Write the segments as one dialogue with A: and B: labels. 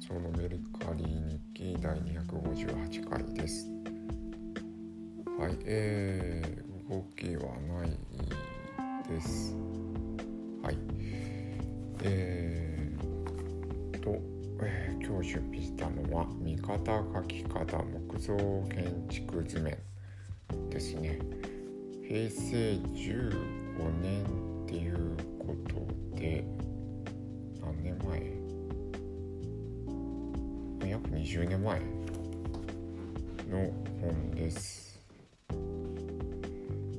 A: そのメルカリ日記第258回です。はい、えー、動きはないです。はい。えーと、えー、今日出品したのは、見方、書き方、木造建築図面ですね。平成15年っていうことで、20年前の本です。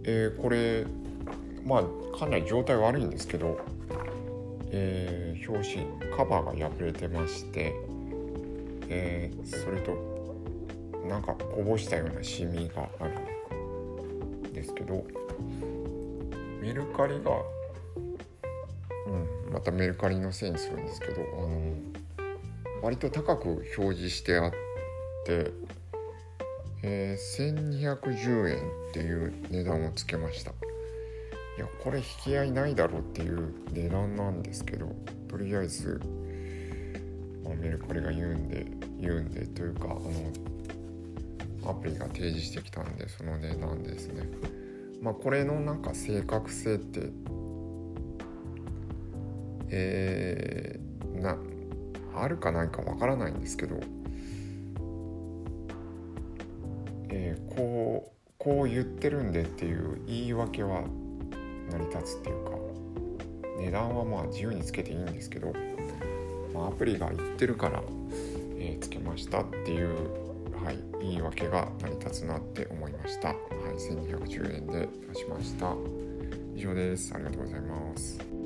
A: えー、これまあかなり状態悪いんですけど、えー、表紙カバーが破れてまして、えー、それとなんかこぼしたようなシミがあるんですけどメルカリが、うん、またメルカリのせいにするんですけどあの割と高く表示してあってえー、1210円っていう値段をつけました。いやこれ引き合いないだろうっていう値段なんですけどとりあえず、まあ、メルカリが言うんで言うんでというかあのアプリが提示してきたんでその値段ですね。まあこれのなんか正確性ってえー、あるかないかわからないんですけどえー、こうこう言ってるんでっていう言い訳は成り立つっていうか値段はまあ自由につけていいんですけど、まあ、アプリが言ってるから、えー、つけましたっていう、はい、言い訳が成り立つなって思いました。はい、1210円で出しました。以上です。ありがとうございます。